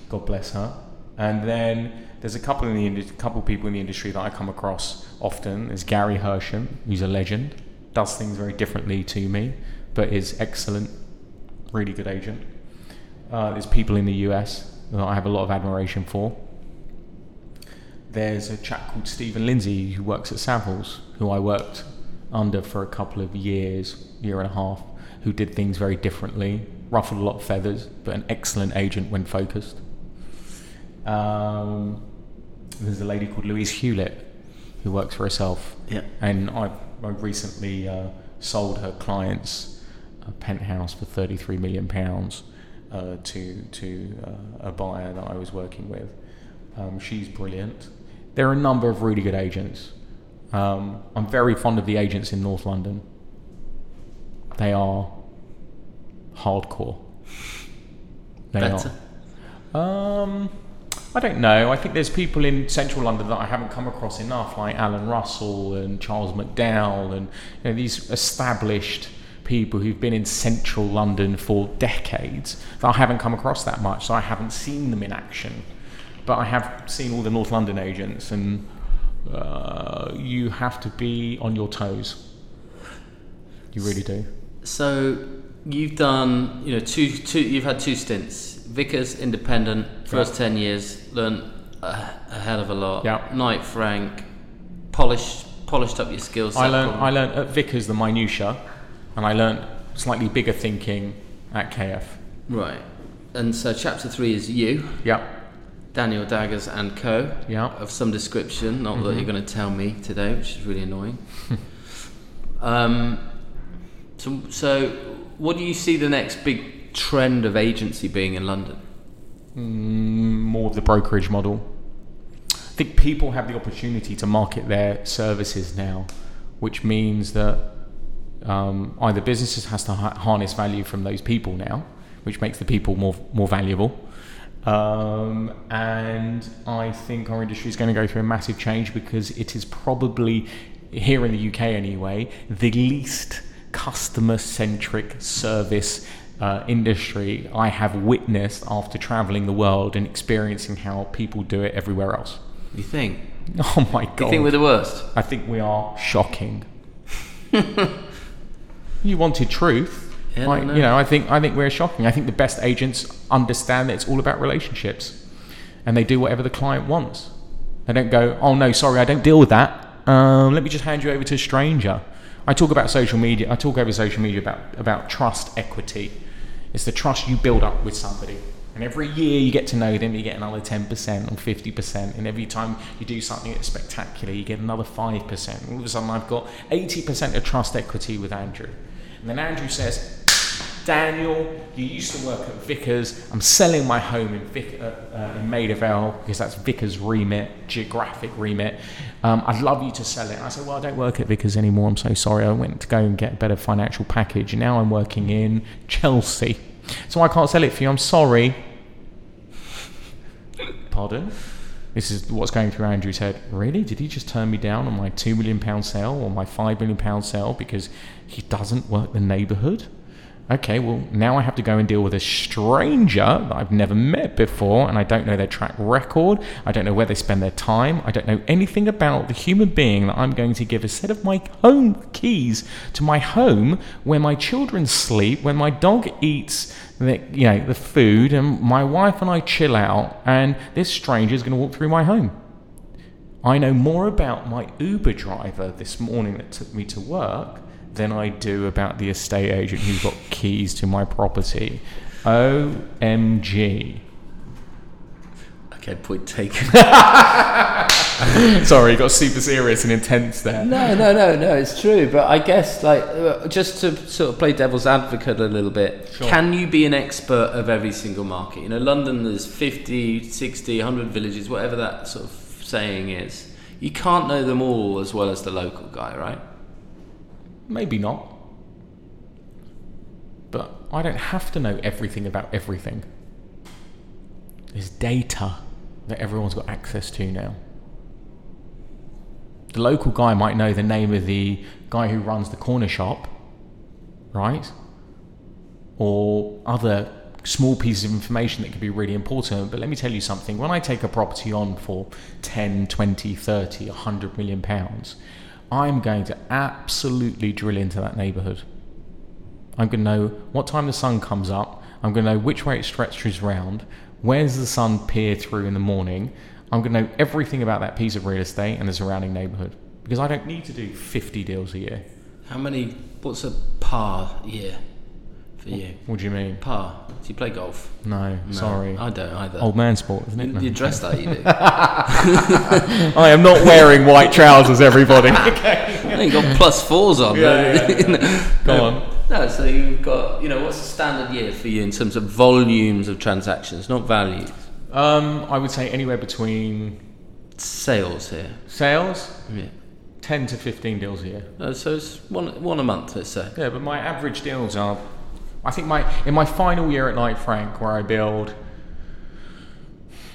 God bless her. And then there's a couple in the couple people in the industry that I come across often. There's Gary Hersham, who's a legend, does things very differently to me, but is excellent, really good agent. Uh, there's people in the US that I have a lot of admiration for. There's a chap called Stephen Lindsay who works at Savills, who I worked under for a couple of years, year and a half, who did things very differently, ruffled a lot of feathers, but an excellent agent when focused. Um, there's a lady called Louise Hewlett who works for herself, Yeah. and I, I recently uh, sold her clients a penthouse for 33 million pounds uh, to to uh, a buyer that I was working with. Um, she's brilliant. There are a number of really good agents. Um, I'm very fond of the agents in North London. They are hardcore. They Better. are. Um, I don't know. I think there's people in central London that I haven't come across enough, like Alan Russell and Charles McDowell, and you know, these established people who've been in central London for decades that I haven't come across that much. So I haven't seen them in action, but I have seen all the North London agents, and uh, you have to be on your toes. You really do. So you've done, you know, two, two. You've had two stints. Vickers, independent, first ten years, learned a, a hell of a lot. Yeah. Knight Frank, polished, polished up your skills. I learned I learned at Vickers the minutia, and I learned slightly bigger thinking at KF. Right. And so chapter three is you, Yeah, Daniel Daggers and Co. yeah. of some description. Not Mm-hmm. that you're going to tell me today, which is really annoying. um, so, so, what do you see the next big trend of agency being in London? Mm, more of the brokerage model. I think people have the opportunity to market their services now, which means that um, either businesses has to harness value from those people now, which makes the people more more valuable. Um, and I think our industry is going to go through a massive change because it is probably here in the UK anyway the least customer centric service uh, industry I have witnessed after traveling the world and experiencing how people do it everywhere else. You think? Oh my You god! think we're the worst? I think we are shocking. you wanted truth. Yeah, Like, no, no. You know, I think I think we're shocking. I think the best agents understand that it's all about relationships, and they do whatever the client wants. They don't go, "Oh no, sorry, I don't deal with that. Um, let me just hand you over to a stranger." I talk about social media. I talk over social media about about trust, equity. It's the trust you build up with somebody. And every year you get to know them, you get another 10% or 50%. And every time you do something that's spectacular, you get another 5%. All of a sudden, I've got 80% of trust equity with Andrew. And then Andrew says, Daniel, you used to work at Vickers. I'm selling my home in, Vic, uh, uh, in Maida Vale because that's Vickers' remit, geographic remit. Um, I'd love you to sell it. I said, Well, I don't work at Vickers anymore. I'm so sorry. I went to go and get a better financial package. Now I'm working in Chelsea. So I can't sell it for you. I'm sorry. Pardon? This is what's going through Andrew's head. Really? Did he just turn me down on my two million pound sale or my five million pound sale because he doesn't work the neighbourhood? Okay, well now I have to go and deal with a stranger that I've never met before, and I don't know their track record. I don't know where they spend their time. I don't know anything about the human being that I'm going to give a set of my home keys to my home where my children sleep, when my dog eats the, you know, the food, and my wife and I chill out, and this stranger is going to walk through my home. I know more about my Uber driver this morning that took me to work than I do about the estate agent who's got keys to my property. OMG. Okay, point taken. Sorry, got super serious and intense there. No, no, no, no. It's true, but I guess like uh, just to sort of play devil's advocate a little bit. Sure. Can you be an expert of every single market? You know, London there's 50, 60, 100 villages, whatever that sort of saying is. You can't know them all as well as the local guy, right? Maybe not. But I don't have to know everything about everything. There's data that everyone's got access to now. The local guy might know the name of the guy who runs the corner shop, right? Or other small pieces of information that could be really important. But let me tell you something when I take a property on for 10, 20, 30, 100 million pounds, I'm going to absolutely drill into that neighbourhood. I'm going to know what time the sun comes up. I'm going to know which way it stretches round. Where's the sun peer through in the morning? I'm going to know everything about that piece of real estate and the surrounding neighbourhood because I don't need to do 50 deals a year. How many? What's a par year for you? What do you mean? Par. Do you play golf? No, sorry. I don't either. Old man sport, isn't it? you, No. you dress that you do. I am not wearing white trousers, everybody. Okay. you got plus fours on. Yeah, yeah, No. Go on. No, so you've got, you know, what's the standard year for you in terms of volumes of transactions, not values? Um, I would say anywhere between Sales here. sales, Yeah. 10 to 15 deals a year. Uh, so it's one, one a month, let's say. Yeah, but my average deals are. I think my in my final year at Knight Frank, where I build,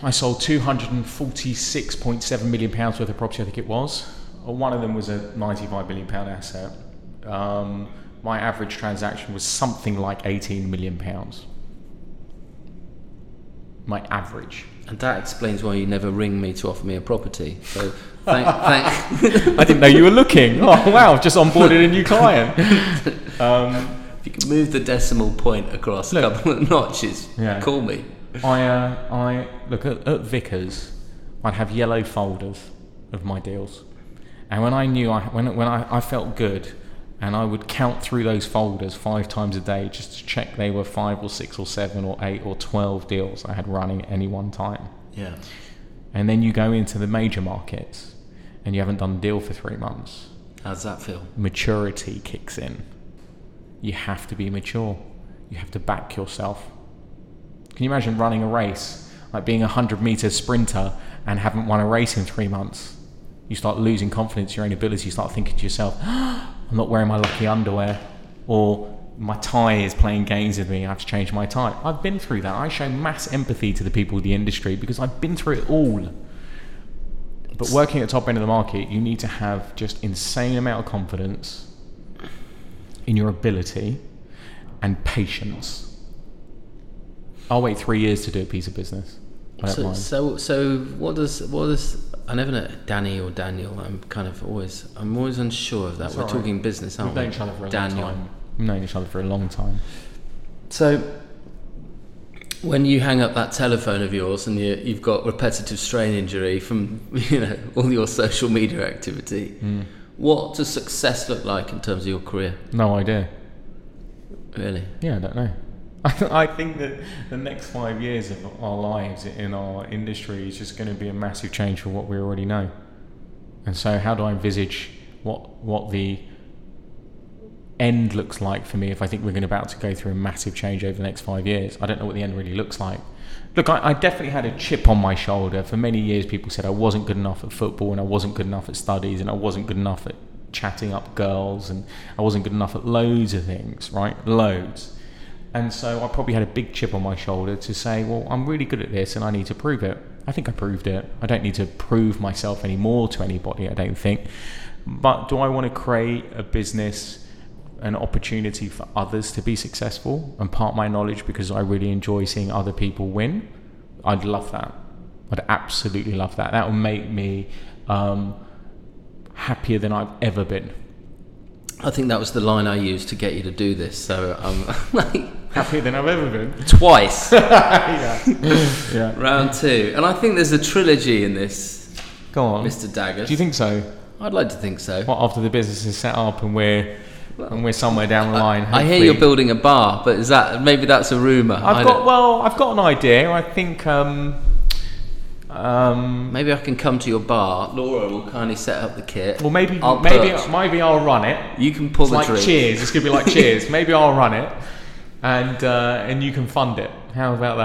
I sold 246.7 million pounds worth of property. I think it was. Uh, One of them was a 95 million pound asset. Um, my average transaction was something like 18 million pounds. My average. And that explains why you never ring me to offer me a property. So thank, thank, I didn't know you were looking. Oh wow! Just onboarded a new client. Um, if you can move the decimal point across a couple of notches, Yeah. call me. I uh, I look at, at Vickers. I'd have yellow folders of my deals, and when I knew I when when I, I felt good, and I would count through those folders five times a day just to check they were five or six or seven or eight or twelve deals I had running at any one time. Yeah. And then you go into the major markets, and you haven't done a deal for three months. How's that feel? Maturity kicks in. You have to be mature. You have to back yourself. Can you imagine running a race, like being a 100 meter sprinter and haven't won a race in three months? You start losing confidence in your own ability. You start thinking to yourself, I'm not wearing my lucky underwear, or my tie is playing games with me. I have to change my tie. I've been through that. I show mass empathy to the people of the industry because I've been through it all. But working at the top end of the market, you need to have just insane amount of confidence in your ability and patience. I'll wait three years to do a piece of business. So, so, so what does what does I never know Danny or Daniel. I'm kind of always I'm always unsure of that. We're right. talking business, aren't We've we? known each other for a Daniel. long time. We've known each other for a long time. So, when you hang up that telephone of yours and you, you've got repetitive strain injury from you know all your social media activity, Hmm. What does success look like in terms of your career? No idea. Really? Yeah, I don't know. I think that the next five years of our lives in our industry is just going to be a massive change for what we already know. And so, how do I envisage what what the end looks like for me if I think we're going about to go through a massive change over the next five years? I don't know what the end really looks like. Look, I, I definitely had a chip on my shoulder. For many years, people said I wasn't good enough at football, and I wasn't good enough at studies, and I wasn't good enough at chatting up girls, and I wasn't good enough at loads of things, right? Loads. And so I probably had a big chip on my shoulder to say, well, I'm really good at this and I need to prove it. I think I proved it. I don't need to prove myself anymore to anybody, I don't think. But do I want to create a business, an opportunity for others to be successful and part my knowledge because I really enjoy seeing other people win? I'd love that. I'd absolutely love that. That would make me um, happier than I've ever been. I think that was the line I used to get you to do this. So um, like Happier than I've ever been. twice yeah. yeah. round two, and I think there's a trilogy in this, Go on. Mr. Daggers. Do you think so? I'd like to think so. What after the business is set up and we're and we're somewhere down the line? I hear you're building a bar, but is that maybe that's a rumor? I I've don't- got well, I've got an idea. I think um, um, Maybe I can come to your bar. Laura will kindly set up the kit. well maybe I'll maybe perch. maybe I'll run it. you can pull It's the like drink. cheers. It's gonna be like cheers. Maybe I'll run it, and uh, and you can fund it. How about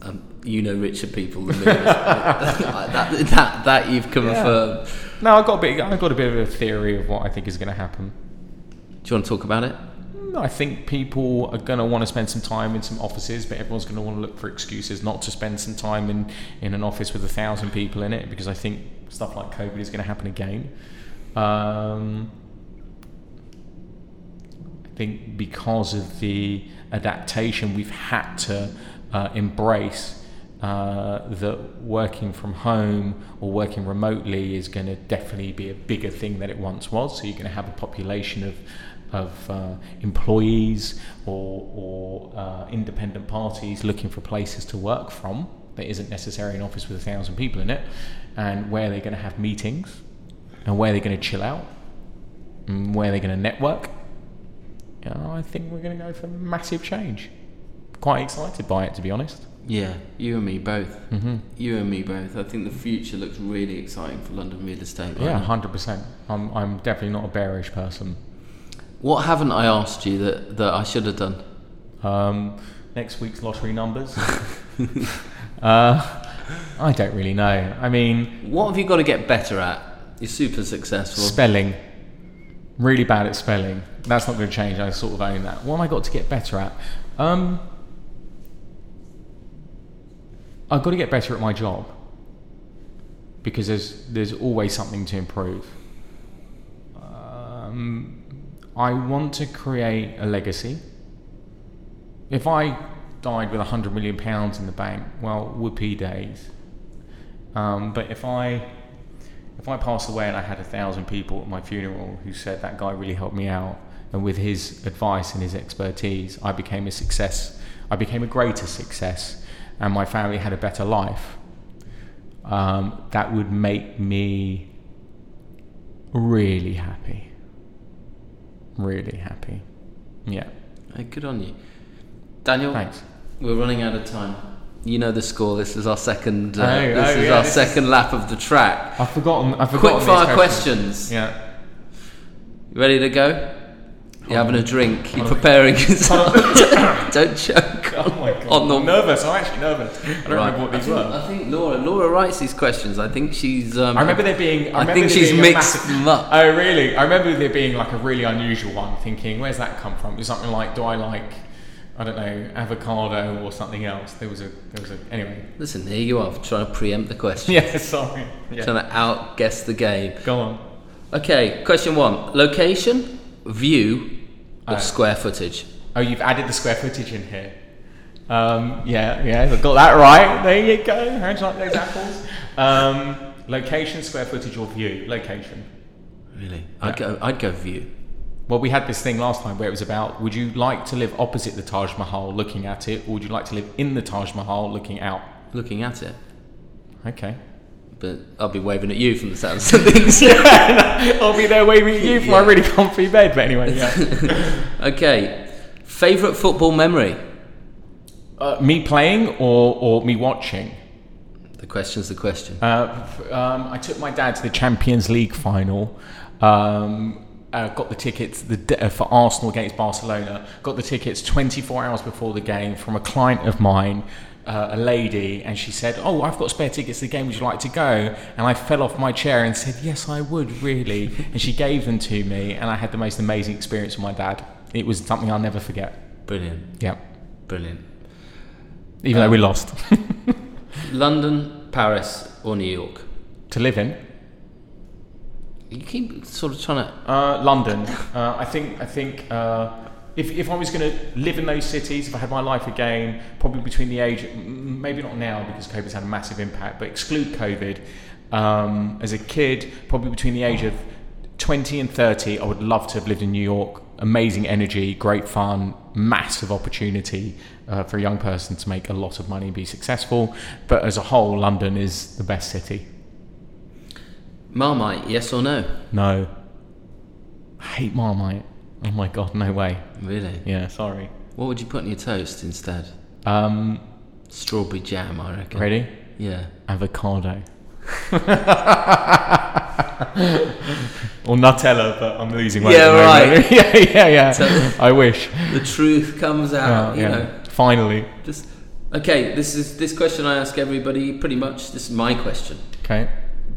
that? Um, you know richer people than me. that, that, that you've confirmed. No, I've got a bit. I've got a bit of a theory of what I think is going to happen. Do you want to talk about it? I think people are going to want to spend some time in some offices, but everyone's going to want to look for excuses not to spend some time in, in an office with a thousand people in it because I think stuff like COVID is going to happen again. Um, I think because of the adaptation we've had to uh, embrace, uh, that working from home or working remotely is going to definitely be a bigger thing than it once was. So you're going to have a population of of uh, employees or, or uh, independent parties looking for places to work from that isn't necessarily an office with a thousand people in it, and where they're going to have meetings, and where they're going to chill out, and where they're going to network. You know, I think we're going to go for massive change. Quite excited by it, to be honest. Yeah, you and me both. Mm-hmm. You and me both. I think the future looks really exciting for London real estate. right Yeah, hundred percent. I'm I'm definitely not a bearish person. What haven't I asked you that, that I should have done? Um, next week's lottery numbers. uh, I don't really know. I mean, What have you got to get better at? You're super successful. spelling. Really bad at spelling. That's not going to change. I sort of own that. What have I got to get better at? Um, I've got to get better at my job because there's there's always something to improve. Um, I want to create a legacy. If I died with a hundred million pounds in the bank, well, whoopee days. Um, but if I if I passed away and I had a thousand people at my funeral who said that guy really helped me out, and with his advice and his expertise, I became a success. I became a greater success, and my family had a better life. Um, that would make me really happy. Really happy. Yeah. Hey, good on you. Daniel, Thanks. we're running out of time. You know the score. This is our second. Uh, Oh, this oh, is yeah, our this second lap of the track. I've forgotten. I've forgotten. Quick fire these questions. Yeah. You ready to go? You're having a drink. You're preparing yourself. Don't choke. Oh my god. On I'm nervous. I'm actually nervous. I don't Right. remember what I these think, were. I think Laura. Laura writes these questions. I think she's. Um, I remember there being. I, I think she's mixed massive- them up. Oh really? I remember there being like a really unusual one. Thinking, where's that come from? It was something like, do I like, I don't know, avocado or something else? There was a. There was a. Anyway. Listen, here you are trying to preempt the question. Yeah. Sorry. Yeah. Trying to outguess the game. Go on. Okay, question one: location, view, or Oh. square footage. Oh, you've added the square footage in here. Um, yeah, yeah, I got that right. There you go. You like those apples? Um, location, square footage, or view? Location. Really? I'd go. I'd go view. Well, we had this thing last time where it was about would you like to live opposite the Taj Mahal looking at it, or would you like to live in the Taj Mahal looking out? Looking at it, Okay. But I'll be waving at you from the sounds of things. I'll be there waving at you for my really comfy bed, but anyway, yeah. okay, favorite football memory. uh, me playing or, or me watching? The question's the question. Uh, um, I took my dad to the Champions League final. Um, uh, got the tickets the, uh, for Arsenal against Barcelona. Got the tickets 24 hours before the game from a client of mine, uh, a lady, and she said, "Oh, I've got spare tickets to the game. Would you like to go?" And I fell off my chair and said, "Yes, I would, really." and she gave them to me, and I had the most amazing experience with my dad. It was something I'll never forget. Brilliant, Yeah, brilliant. even though we lost. London, Paris, or New York. to live in. You keep sort of trying to. Uh, London. Uh, I think. I think. Uh, if, if I was going to live in those cities, if I had my life again, probably between the age, maybe not now because COVID's had a massive impact, but exclude COVID. Um, as a kid, probably between the age of 20 and 30, I would love to have lived in New York. Amazing energy, great fun, massive opportunity uh, for a young person to make a lot of money and be successful. But as a whole, London is the best city. Marmite, yes or no? No. I hate Marmite. Oh my god, no way. Really? Yeah, sorry. What would you put in your toast instead? Um, Strawberry jam, I reckon. ready? Yeah. Avocado. or Nutella, but I'm losing weight. Yeah, at the moment. right. yeah, yeah, yeah. So- I wish. The truth comes out. Yeah, you yeah. know. Finally. Just okay. This is this question I ask everybody. Pretty much, this is my question. Okay.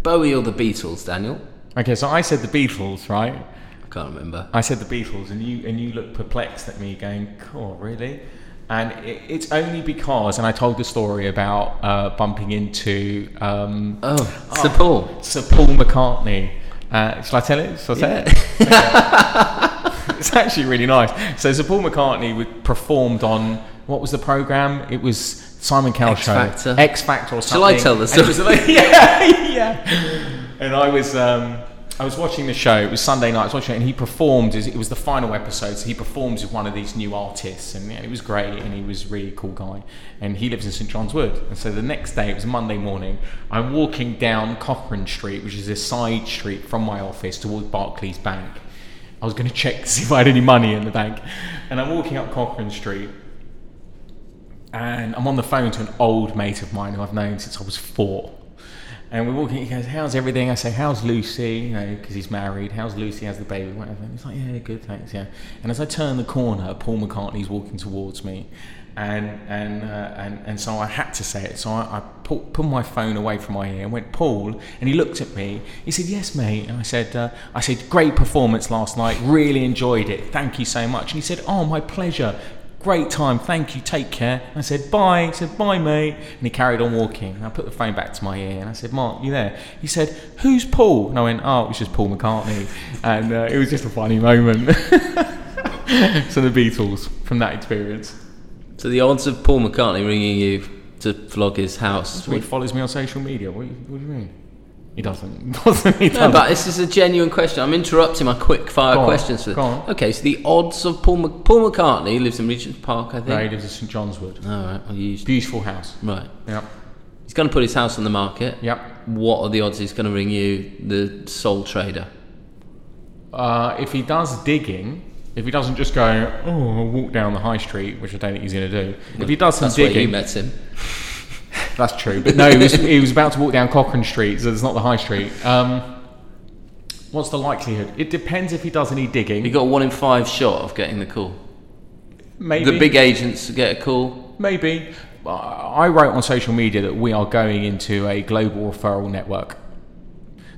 Bowie or the Beatles, Daniel? Okay, so I said the Beatles, right? Can't remember. I said the Beatles, and you and you looked perplexed at me, going, "Cool, really?" And it, it's only because, and I told the story about uh, bumping into um, Oh, Sir Paul. Sir Paul McCartney. Uh, shall I tell it? Shall I say it? it's actually really nice. So Sir Paul McCartney would- performed on what was the program? It was Simon Cowell X show, Factor. X Factor or something. Shall I tell the And it was story? like- yeah, yeah. And I was um, I was watching the show. It was Sunday night. I was watching it, and he performed. It was the final episode, so he performs with one of these new artists, and it was great. And he was a really cool guy. And he lives in St John's Wood. And so the next day, it was Monday morning. I'm walking down Cochrane Street, which is a side street from my office towards Barclays Bank. I was going to check to see if I had any money in the bank, and I'm walking up Cochrane Street, and I'm on the phone to an old mate of mine who I've known since I was four. And we're walking. He goes, "How's everything?" I say, "How's Lucy?" You know, because he's married. How's Lucy? How's the baby? Whatever. And he's like, "Yeah, good, thanks." Yeah. And as I turn the corner, Paul McCartney's walking towards me, and and uh, and and so I had to say it. So I, I put my phone away from my ear and went, "Paul," and he looked at me. He said, "Yes, mate." And I said, uh, "I said, great performance last night. Really enjoyed it. Thank you so much." And he said, "Oh, my pleasure." Great time, thank you, take care. I said, bye. He said, bye, mate. And he carried on walking. And I put the phone back to my ear and I said, Mark, you there? He said, who's Paul? And I went, oh, it was just Paul McCartney. and uh, it was just a funny moment. so the Beatles from that experience. So the odds of Paul McCartney ringing you to vlog his house. He follows me on social media. What, do you- what do you mean? He doesn't. doesn't he? No, doesn't. but this is a genuine question. I'm interrupting my quick fire Go on, questions for go on. Okay, so the odds of Paul Mc- Paul McCartney lives in Regent's Park, I think. No, he lives in St John's Wood. All right, Beautiful house. right. Yep. He's going to put his house on the market. Yep. What are the odds he's going to ring you, the sole trader? Uh, if he does digging, if he doesn't just go, oh, I'll walk down the high street, which I don't think he's going to do. If he does some That's where digging, you met him. That's true, but no, he was, he was about to walk down Cochrane Street, so it's not the high street. Um, what's the likelihood? It depends if he does any digging. He got a one in five shot of getting the call. maybe The big agents get a call. maybe. I wrote on social media that we are going into a global referral network.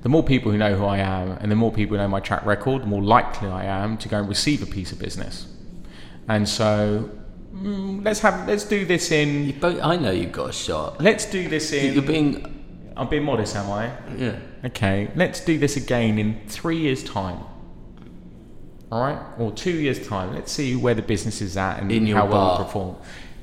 The more people who know who I am, and the more people who know my track record, the more likely I am to go and receive a piece of business. And so, mm, let's have let's do this in. You both, I know you've got a shot. Let's do this in. You're being, I'm being modest, am I? yeah. Okay, let's do this again in three years' time. All right, or two years' time. Let's see where the business is at and In your how well bar. we perform.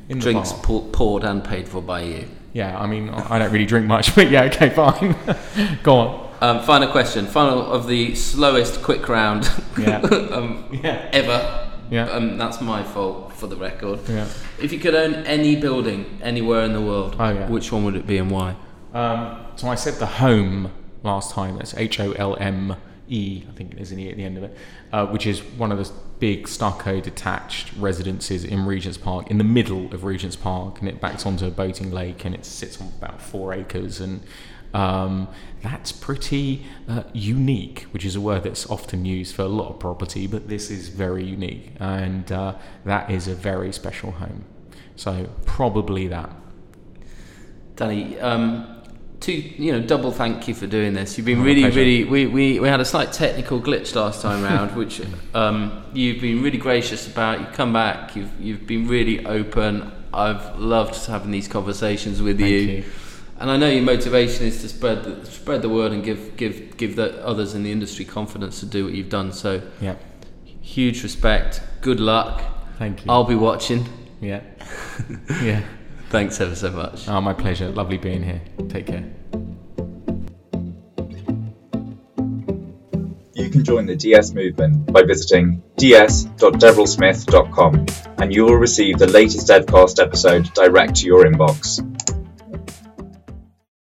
In Drinks poured and paid for by you. Yeah, I mean, I don't really drink much, but yeah, okay, fine. Go on. Um, final question. Final of the slowest quick round Yeah. um, Yeah. ever. Yeah. Um, that's my fault for the record. Yeah. If you could own any building anywhere in the world, Oh, yeah. which one would it be and why? Um, so I said the Holme last time. That's H O L M E. I think there's an E at the end of it, uh, which is one of the big stucco detached residences in Regent's Park, in the middle of Regent's Park, and it backs onto a boating lake, and it sits on about four acres, and um, that's pretty uh, unique, which is a word that's often used for a lot of property, but this is very unique, and uh, that is a very special home. So probably that. Danny, um, two, you know, double thank you for doing this. You've been Oh, really, really. We, we, we had a slight technical glitch last time round, which um, you've been really gracious about. You've come back. You've you've been really open. I've loved having these conversations with Thank you. you. And I know your motivation is to spread the, spread the word and give give give the others in the industry confidence to do what you've done. So Yeah. huge respect. Good luck. Thank you. I'll be watching. Yeah. yeah. Thanks ever so much. Oh, my pleasure. Lovely being here. Take care. You can join the DS movement by visiting ds.deverellsmith.com and you will receive the latest Devcast episode direct to your inbox.